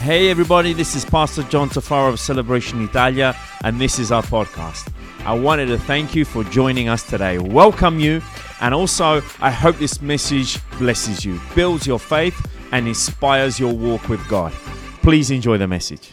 Hey everybody, this is Pastor John Tafaro of Celebration Italia, and this is our podcast. I wanted to thank you for joining us today, welcome you, and also I hope this message blesses you, builds your faith, and inspires your walk with God. Please enjoy the message.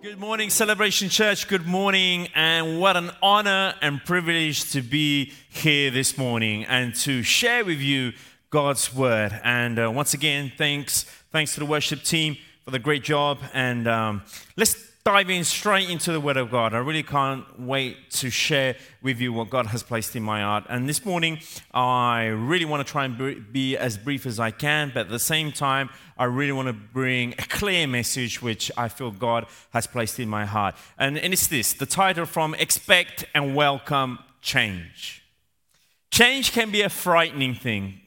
Good morning, Celebration Church. Good morning, and what an honor and privilege to be here this morning and to share with you God's word. And uh, once again, thanks, thanks to the worship team for the great job. And um, let's dive in straight into the Word of God. I really can't wait to share with you what God has placed in my heart. And this morning, I really want to try and be as brief as I can, but at the same time, I really want to bring a clear message which I feel God has placed in my heart. And, and it's this the title from Expect and Welcome Change. Change can be a frightening thing,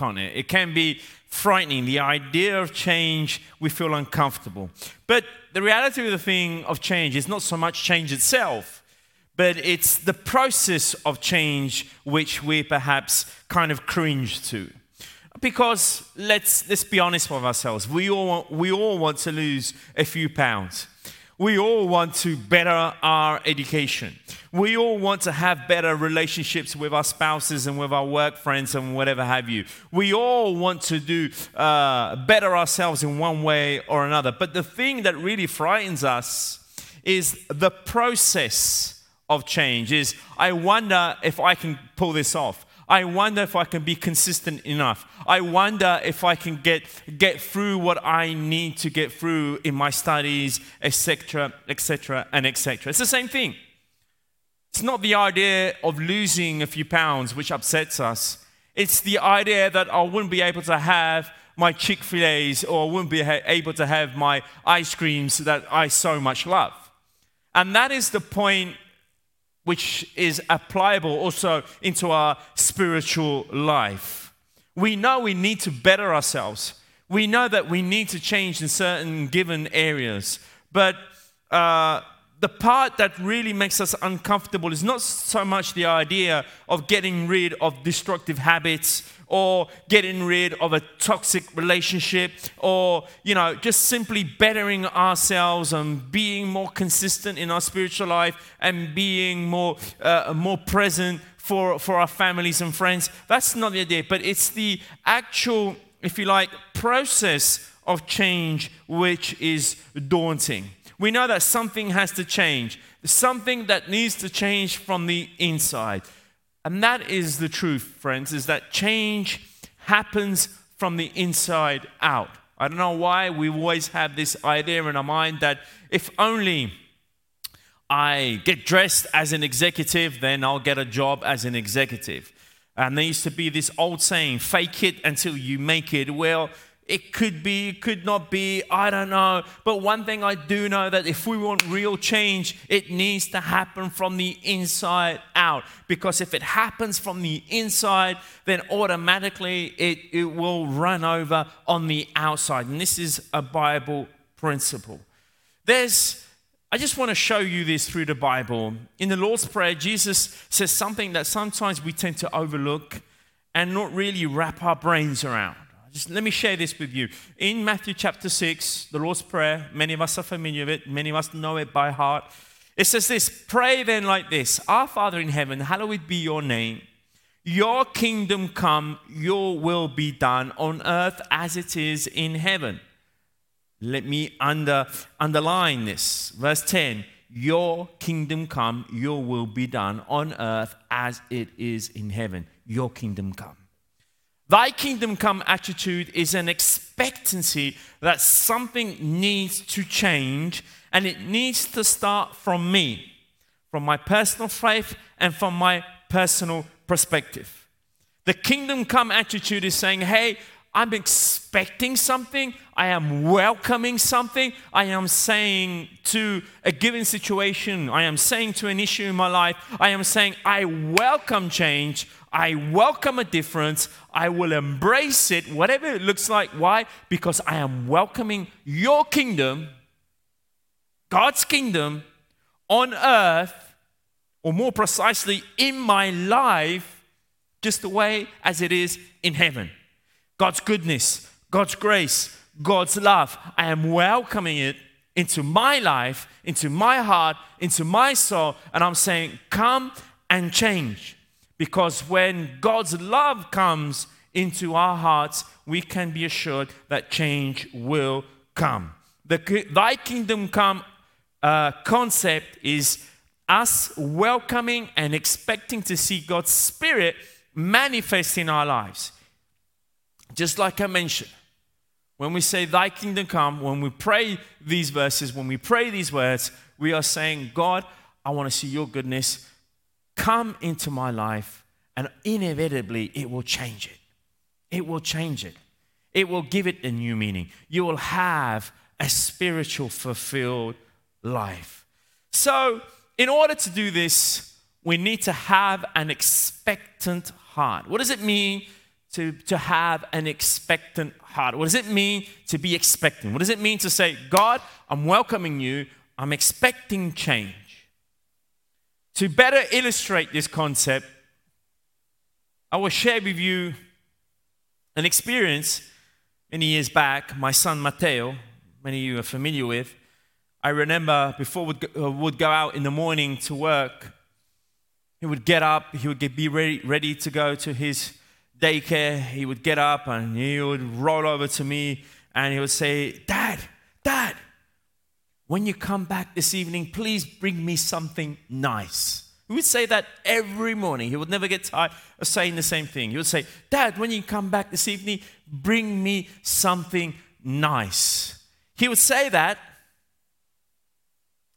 can't it? It can be frightening. The idea of change, we feel uncomfortable. But the reality of the thing of change is not so much change itself, but it's the process of change which we perhaps kind of cringe to. Because let's, let's be honest with ourselves, we all, we all want to lose a few pounds. We all want to better our education. We all want to have better relationships with our spouses and with our work friends and whatever have you. We all want to do uh, better ourselves in one way or another. But the thing that really frightens us is the process of change. Is I wonder if I can pull this off. I wonder if I can be consistent enough. I wonder if I can get, get through what I need to get through in my studies, etc., etc., and etc. It's the same thing. It's not the idea of losing a few pounds which upsets us. It's the idea that I wouldn't be able to have my Chick fil A's or I wouldn't be able to have my ice creams that I so much love. And that is the point which is applicable also into our spiritual life. We know we need to better ourselves. We know that we need to change in certain given areas. But uh, the part that really makes us uncomfortable is not so much the idea of getting rid of destructive habits or getting rid of a toxic relationship or you know just simply bettering ourselves and being more consistent in our spiritual life and being more uh, more present for for our families and friends. That's not the idea but it's the actual if you like process of change which is daunting we know that something has to change something that needs to change from the inside and that is the truth, friends, is that change happens from the inside out. I don't know why we always have this idea in our mind that if only I get dressed as an executive, then I'll get a job as an executive. And there used to be this old saying, fake it until you make it. Well, it could be, it could not be, I don't know. But one thing I do know that if we want real change, it needs to happen from the inside out. Because if it happens from the inside, then automatically it, it will run over on the outside. And this is a Bible principle. There's I just want to show you this through the Bible. In the Lord's Prayer, Jesus says something that sometimes we tend to overlook and not really wrap our brains around. Just let me share this with you. In Matthew chapter 6, the Lord's Prayer, many of us are familiar with it, many of us know it by heart. It says this Pray then like this Our Father in heaven, hallowed be your name. Your kingdom come, your will be done on earth as it is in heaven. Let me under, underline this. Verse 10 Your kingdom come, your will be done on earth as it is in heaven. Your kingdom come. Thy kingdom come attitude is an expectancy that something needs to change and it needs to start from me, from my personal faith and from my personal perspective. The kingdom come attitude is saying, hey, I'm expecting something, I am welcoming something, I am saying to a given situation, I am saying to an issue in my life, I am saying, I welcome change, I welcome a difference. I will embrace it, whatever it looks like. Why? Because I am welcoming your kingdom, God's kingdom on earth, or more precisely, in my life, just the way as it is in heaven. God's goodness, God's grace, God's love. I am welcoming it into my life, into my heart, into my soul, and I'm saying, Come and change. Because when God's love comes into our hearts, we can be assured that change will come. The Thy kingdom come uh, concept is us welcoming and expecting to see God's Spirit manifest in our lives. Just like I mentioned, when we say, Thy kingdom come, when we pray these verses, when we pray these words, we are saying, God, I want to see your goodness come into my life, and inevitably it will change it. It will change it. It will give it a new meaning. You will have a spiritual, fulfilled life. So, in order to do this, we need to have an expectant heart. What does it mean to, to have an expectant heart? What does it mean to be expecting? What does it mean to say, God, I'm welcoming you, I'm expecting change? To better illustrate this concept, I will share with you an experience many years back. My son Matteo, many of you are familiar with, I remember before we uh, would go out in the morning to work, he would get up, he would get, be ready, ready to go to his daycare. He would get up and he would roll over to me and he would say, Dad, Dad, when you come back this evening, please bring me something nice. He would say that every morning. He would never get tired of saying the same thing. He would say, Dad, when you come back this evening, bring me something nice. He would say that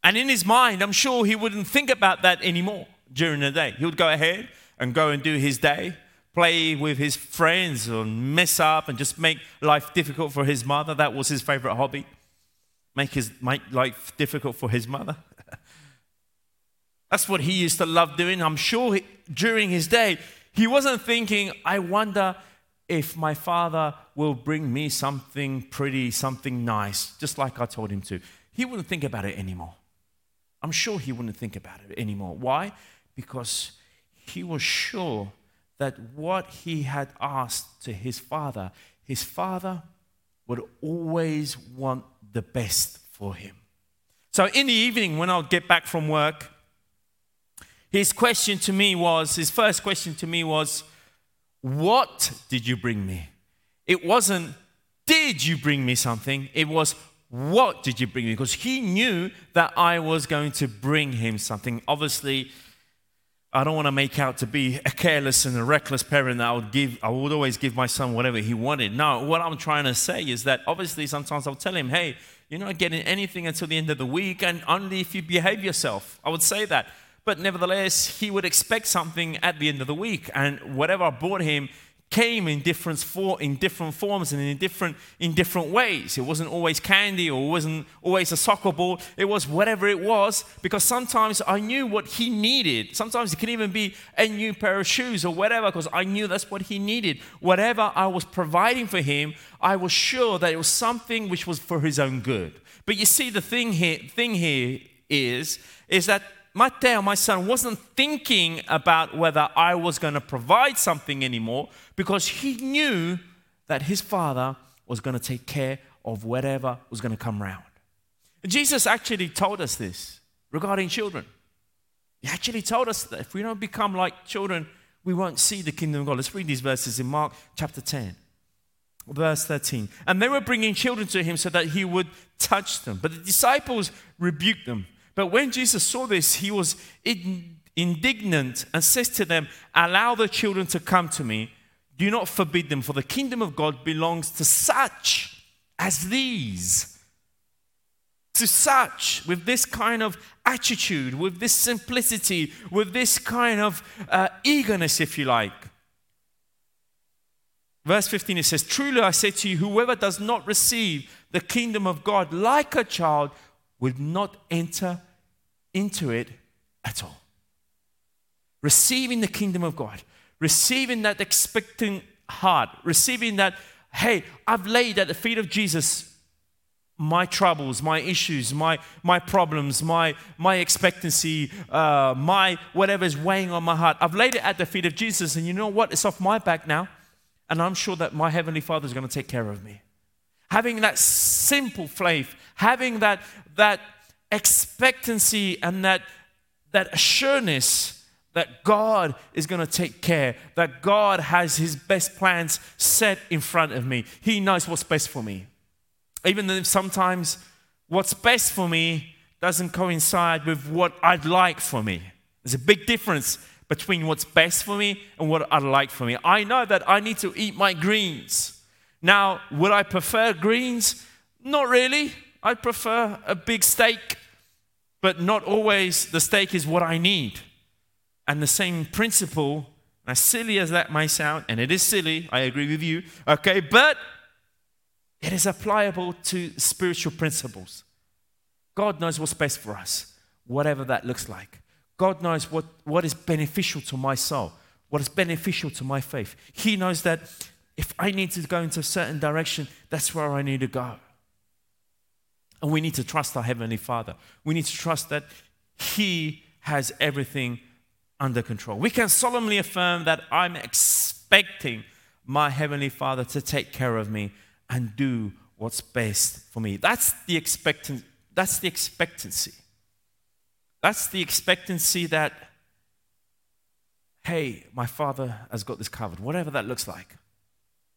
and in his mind, I'm sure he wouldn't think about that anymore during the day. He would go ahead and go and do his day, play with his friends or mess up and just make life difficult for his mother. That was his favorite hobby. Make his make life difficult for his mother. That's what he used to love doing. I'm sure he, during his day, he wasn't thinking, I wonder if my father will bring me something pretty, something nice, just like I told him to. He wouldn't think about it anymore. I'm sure he wouldn't think about it anymore. Why? Because he was sure that what he had asked to his father, his father would always want the best for him. So in the evening, when I would get back from work, his question to me was his first question to me was, What did you bring me? It wasn't, Did you bring me something? It was, what did you bring me? Because he knew that I was going to bring him something. Obviously, I don't want to make out to be a careless and a reckless parent that I would give, I would always give my son whatever he wanted. No, what I'm trying to say is that obviously sometimes I'll tell him, hey, you're not getting anything until the end of the week, and only if you behave yourself. I would say that. But nevertheless, he would expect something at the end of the week, and whatever I bought him, came in different, for, in different forms and in different, in different ways. It wasn't always candy or wasn't always a soccer ball. It was whatever it was because sometimes I knew what he needed. Sometimes it can even be a new pair of shoes or whatever because I knew that's what he needed. Whatever I was providing for him, I was sure that it was something which was for his own good. But you see, the thing here, thing here is, is that Matteo, my son, wasn't thinking about whether I was going to provide something anymore because he knew that his father was going to take care of whatever was going to come around. Jesus actually told us this regarding children. He actually told us that if we don't become like children, we won't see the kingdom of God. Let's read these verses in Mark chapter 10, verse 13. And they were bringing children to him so that he would touch them. But the disciples rebuked them. But when Jesus saw this, he was indignant and says to them, Allow the children to come to me. Do not forbid them, for the kingdom of God belongs to such as these. To such, with this kind of attitude, with this simplicity, with this kind of uh, eagerness, if you like. Verse 15 it says, Truly I say to you, whoever does not receive the kingdom of God like a child will not enter into it at all. Receiving the kingdom of God, receiving that expecting heart, receiving that, hey, I've laid at the feet of Jesus my troubles, my issues, my, my problems, my, my expectancy, uh, my whatever is weighing on my heart. I've laid it at the feet of Jesus, and you know what? It's off my back now. And I'm sure that my Heavenly Father is going to take care of me. having that simple faith, having that, that expectancy and that, that assurance that God is going to take care, that God has His best plans set in front of me. He knows what's best for me. Even if sometimes what's best for me doesn't coincide with what I'd like for me. There's a big difference between what's best for me and what I'd like for me. I know that I need to eat my greens. Now, would I prefer greens? Not really. I prefer a big steak, but not always the steak is what I need. And the same principle, as silly as that may sound, and it is silly, I agree with you, okay, but it is applicable to spiritual principles. God knows what's best for us, whatever that looks like. God knows what, what is beneficial to my soul, what is beneficial to my faith. He knows that if I need to go into a certain direction, that's where I need to go. And we need to trust our Heavenly Father. We need to trust that He has everything under control. We can solemnly affirm that I'm expecting my Heavenly Father to take care of me and do what's best for me. That's the, expectant, that's the expectancy. That's the expectancy that, hey, my Father has got this covered, whatever that looks like.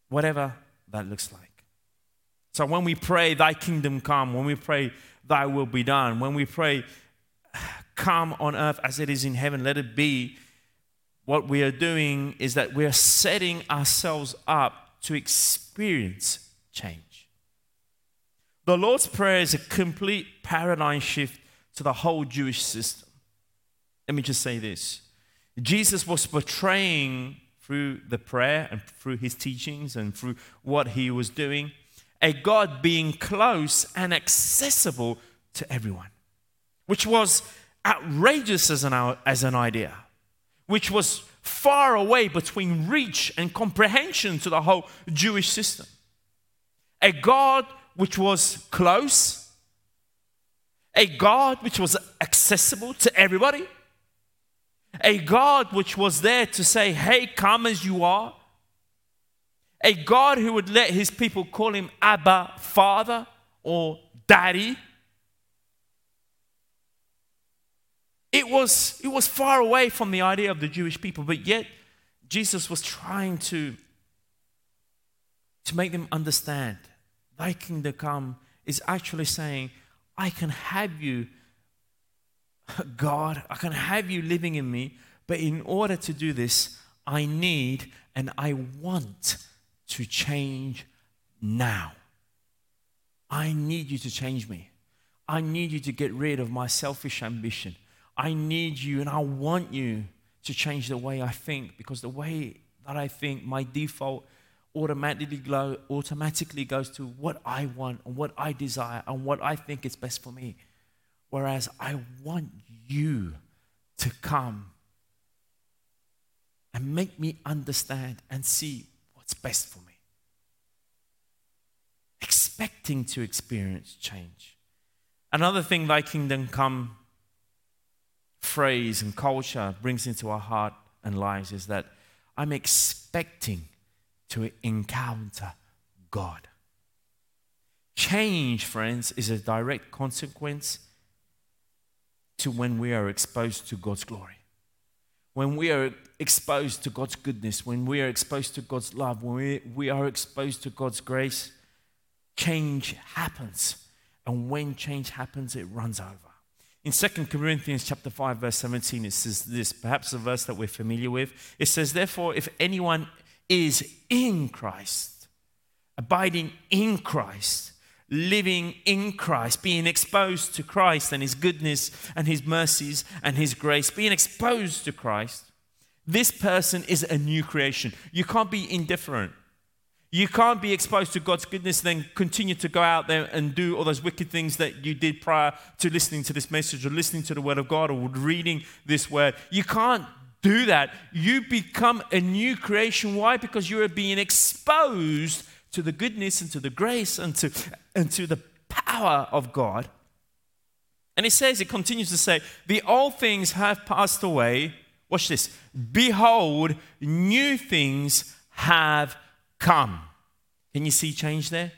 Whatever that looks like. So when we pray, Thy kingdom come, when we pray, Thy will be done, when we pray, come on earth as it is in heaven, let it be, what we are doing is that we are setting ourselves up to experience change. The Lord's Prayer is a complete paradigm shift to the whole Jewish system. Let me just say this Jesus was portraying through the prayer and through his teachings and through what he was doing a God being close and accessible to everyone, which was outrageous as an, as an idea, which was far away between reach and comprehension to the whole Jewish system. A God which was close a God which was accessible to everybody, a God which was there to say, Hey, come as you are, a God who would let his people call him Abba, Father, or Daddy. It was, it was far away from the idea of the Jewish people, but yet Jesus was trying to, to make them understand thy kingdom come is actually saying, I can have you, God, I can have you living in me, but in order to do this, I need and I want to change now. I need you to change me. I need you to get rid of my selfish ambition. I need you and I want you to change the way I think because the way that I think, my default automatically, automatically goes to what I want and what I desire and what I think is best for me. Whereas I want you to come and make me understand and see best for me. Expecting to experience change. Another thing thy kingdom come phrase and culture brings into our heart and lives is that I'm expecting to encounter God. Change, friends, is a direct consequence to when we are exposed to God's glory. When we are exposed to God's goodness, when we are exposed to God's love, when we, we are exposed to God's grace, change happens. And when change happens, it runs over. In 2 Corinthians chapter 5, verse 17, it says this, perhaps a verse that we're familiar with. It says, Therefore, if anyone is in Christ, abiding in Christ, living in Christ, being exposed to Christ and His goodness and His mercies and His grace, being exposed to Christ, this person is a new creation. You can't be indifferent. You can't be exposed to God's goodness, then continue to go out there and do all those wicked things that you did prior to listening to this message or listening to the Word of God or reading this Word. You can't do that, you become a new creation. Why? Because you are being exposed to the goodness and to the grace and to, and to the power of God. And he says, he continues to say, the old things have passed away. Watch this. Behold, new things have come. Can you see change there?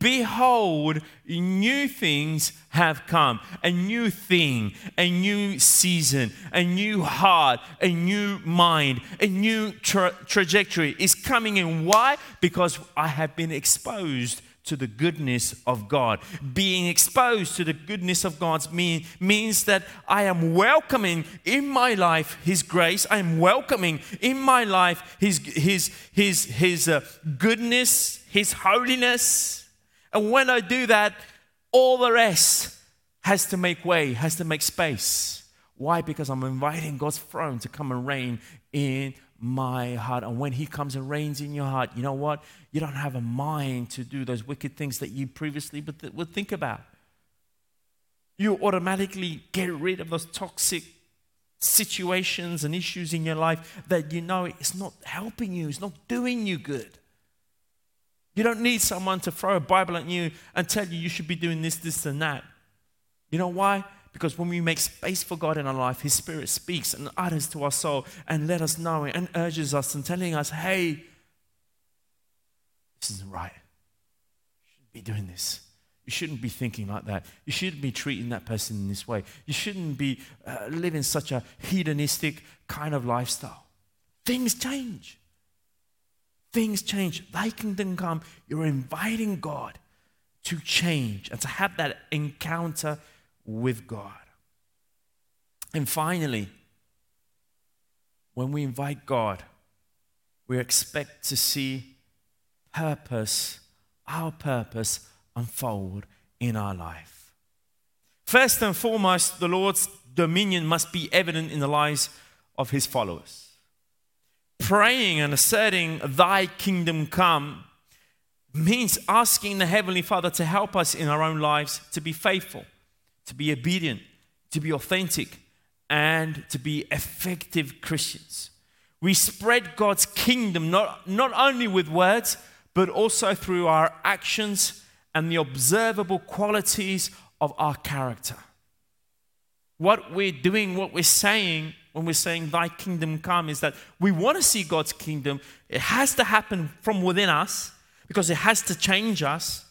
Behold, new things have come. A new thing, a new season, a new heart, a new mind, a new tra- trajectory is coming in. Why? Because I have been exposed to the goodness of God. Being exposed to the goodness of God mean, means that I am welcoming in my life His grace. I am welcoming in my life His, His, His, His uh, goodness, His holiness. And when I do that, all the rest has to make way, has to make space. Why? Because I'm inviting God's throne to come and reign in my heart. And when He comes and reigns in your heart, you know what? You don't have a mind to do those wicked things that you previously would think about. You automatically get rid of those toxic situations and issues in your life that you know it's not helping you, it's not doing you good. You don't need someone to throw a Bible at you and tell you you should be doing this, this, and that. You know why? Because when we make space for God in our life, His Spirit speaks and utters to our soul and let us know and urges us and telling us, hey, this isn't right. You shouldn't be doing this. You shouldn't be thinking like that. You shouldn't be treating that person in this way. You shouldn't be uh, living such a hedonistic kind of lifestyle. Things change. Things change. Thy kingdom come. You're inviting God to change and to have that encounter with God. And finally, when we invite God, we expect to see purpose, our purpose, unfold in our life. First and foremost, the Lord's dominion must be evident in the lives of his followers. Praying and asserting, Thy kingdom come, means asking the Heavenly Father to help us in our own lives to be faithful to be obedient, to be authentic, and to be effective Christians. We spread God's kingdom not, not only with words, but also through our actions and the observable qualities of our character. What we're doing, what we're saying when we're saying, Thy kingdom come, is that we want to see God's kingdom. It has to happen from within us because it has to change us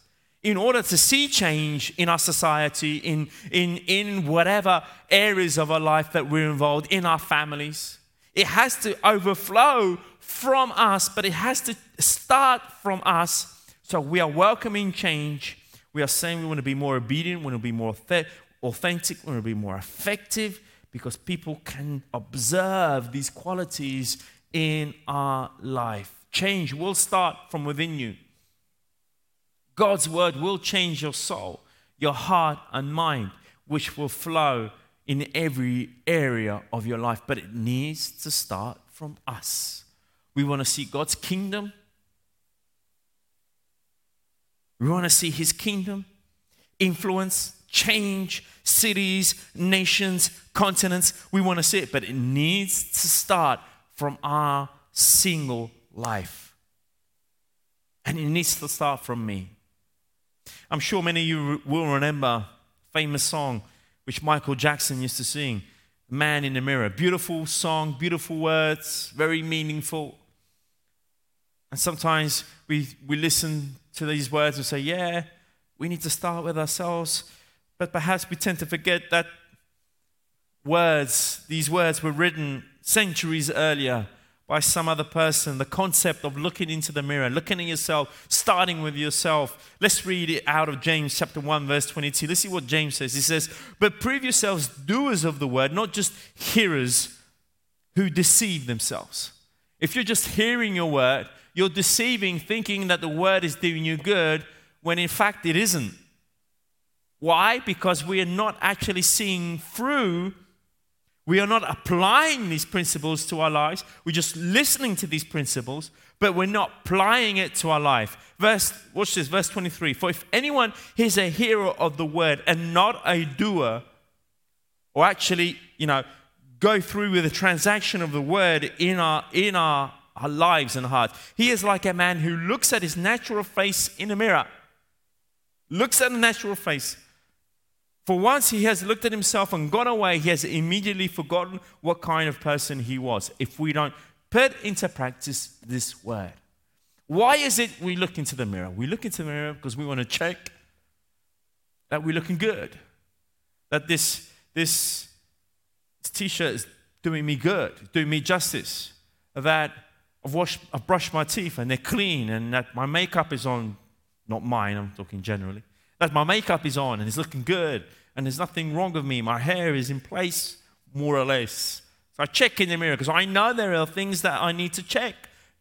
in order to see change in our society, in, in, in whatever areas of our life that we're involved, in our families, it has to overflow from us, but it has to start from us. So we are welcoming change. We are saying we want to be more obedient, we want to be more authentic, we want to be more effective because people can observe these qualities in our life. Change will start from within you. God's word will change your soul, your heart, and mind, which will flow in every area of your life. But it needs to start from us. We want to see God's kingdom. We want to see his kingdom influence, change cities, nations, continents. We want to see it, but it needs to start from our single life. And it needs to start from me. I'm sure many of you will remember famous song which Michael Jackson used to sing, Man in the Mirror. Beautiful song, beautiful words, very meaningful. And sometimes we, we listen to these words and say, yeah, we need to start with ourselves. But perhaps we tend to forget that words, these words were written centuries earlier by some other person, the concept of looking into the mirror, looking at yourself, starting with yourself. Let's read it out of James chapter 1, verse 22. Let's see what James says. He says, But prove yourselves doers of the word, not just hearers who deceive themselves. If you're just hearing your word, you're deceiving, thinking that the word is doing you good, when in fact it isn't. Why? Because we are not actually seeing through we are not applying these principles to our lives. We're just listening to these principles, but we're not applying it to our life. Verse, watch this, verse 23. For if anyone is a hearer of the word and not a doer, or actually, you know, go through with the transaction of the word in our in our, our lives and hearts, he is like a man who looks at his natural face in a mirror. Looks at a natural face for once he has looked at himself and gone away, he has immediately forgotten what kind of person he was. If we don't put into practice this word, Why is it we look into the mirror? We look into the mirror because we want to check that we're looking good, that this, this, t shirt is doing me good, doing me justice, that I've, washed, I've brushed my teeth and they're clean, and that my makeup is on, not mine, I'm talking generally, that my makeup is on and it's looking good, and there's nothing wrong with me, my hair is in place, more or less. So I check in the mirror because I know there are things that I need to check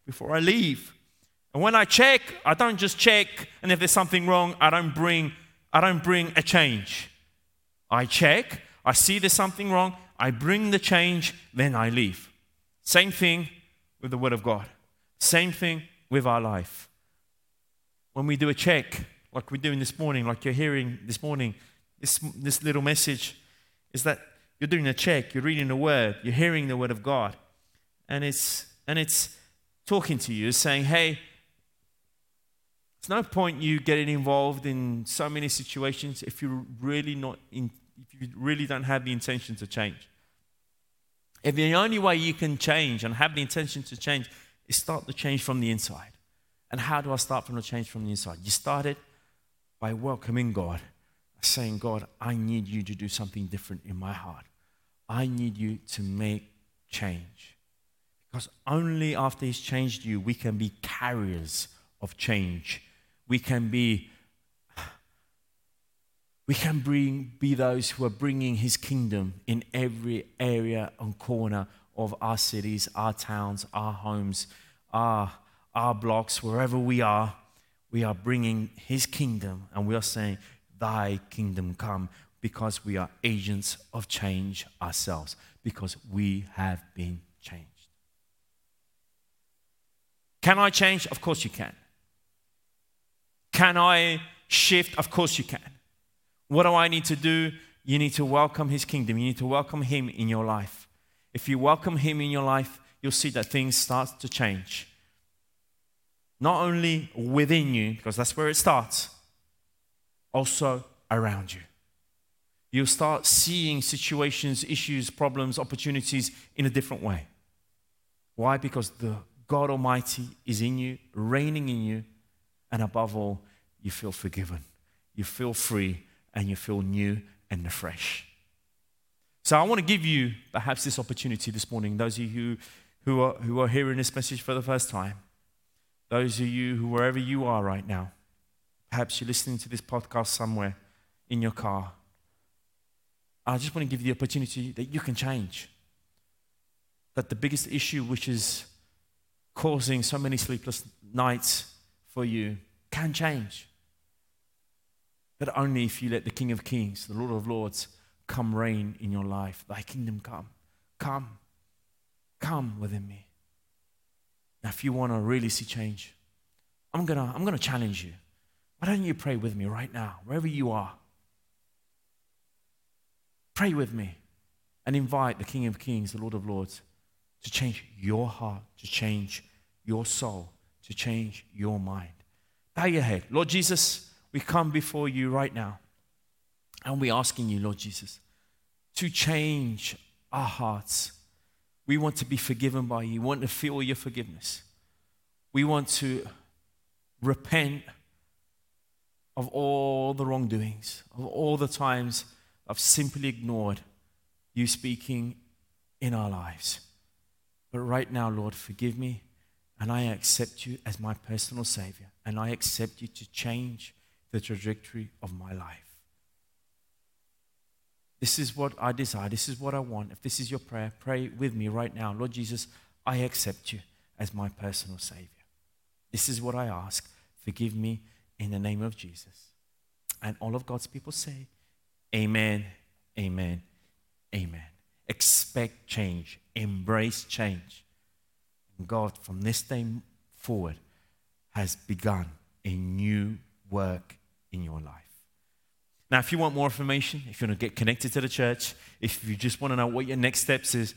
before I leave. And when I check, I don't just check, and if there's something wrong, I don't bring, I don't bring a change. I check, I see there's something wrong, I bring the change, then I leave. Same thing with the Word of God. Same thing with our life. When we do a check, like we're doing this morning, like you're hearing this morning, this, this little message is that you're doing a check, you're reading the Word, you're hearing the Word of God, and it's, and it's talking to you, saying, hey, it's no point you getting involved in so many situations if you're really not in, if you really don't have the intention to change. If the only way you can change and have the intention to change is start the change from the inside. And how do I start from the change from the inside? You start it by welcoming God, saying, God, I need you to do something different in my heart. I need you to make change. Because only after He's changed you, we can be carriers of change we can be we can bring, be those who are bringing his kingdom in every area and corner of our cities, our towns, our homes, our, our blocks, wherever we are. We are bringing his kingdom and we are saying, Thy kingdom come because we are agents of change ourselves, because we have been changed. Can I change? Of course you can. Can I shift? Of course you can. What do I need to do? You need to welcome His kingdom. You need to welcome Him in your life. If you welcome Him in your life, you'll see that things start to change. Not only within you, because that's where it starts, also around you. You'll start seeing situations, issues, problems, opportunities in a different way. Why? Because the God Almighty is in you, reigning in you, and above all, you feel forgiven, you feel free, and you feel new and fresh. So I want to give you perhaps this opportunity this morning, those of you who, who, are, who are hearing this message for the first time, those of you who, wherever you are right now, perhaps you're listening to this podcast somewhere in your car. I just want to give you the opportunity that you can change. That the biggest issue, which is causing so many sleepless nights for you, can change. But only if you let the King of Kings, the Lord of Lords, come reign in your life. Thy kingdom come. Come. Come within me. Now, if you want to really see change, I'm going to I'm going to challenge you. Why don't you pray with me right now, wherever you are? Pray with me and invite the King of Kings, the Lord of Lords, to change your heart, to change your soul, to change your mind. Bow your head. Lord Jesus, we come before you right now. And we're asking you, Lord Jesus, to change our hearts. We want to be forgiven by you. We want to feel your forgiveness. We want to repent of all the wrongdoings, of all the times I've simply ignored you speaking in our lives. But right now, Lord, forgive me, and I accept you as my personal Savior and I accept you to change the trajectory of my life. This is what I desire. This is what I want. If this is your prayer, pray with me right now. Lord Jesus, I accept you as my personal Savior. This is what I ask. Forgive me in the name of Jesus. And all of God's people say, Amen, Amen, Amen. Expect change, embrace change. God, from this day forward, has begun a new work in your life. Now, if you want more information, if you want to get connected to the church, if you just want to know what your next steps is,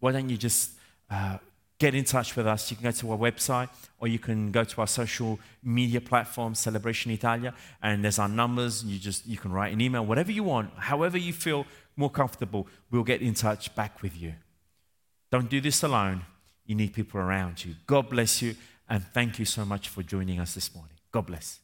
why don't you just uh, get in touch with us? You can go to our website or you can go to our social media platform, Celebration Italia, and there's our numbers. You just you can write an email, whatever you want, however you feel more comfortable. We'll get in touch back with you. Don't do this alone. You need people around you. God bless you And thank you so much for joining us this morning. God bless.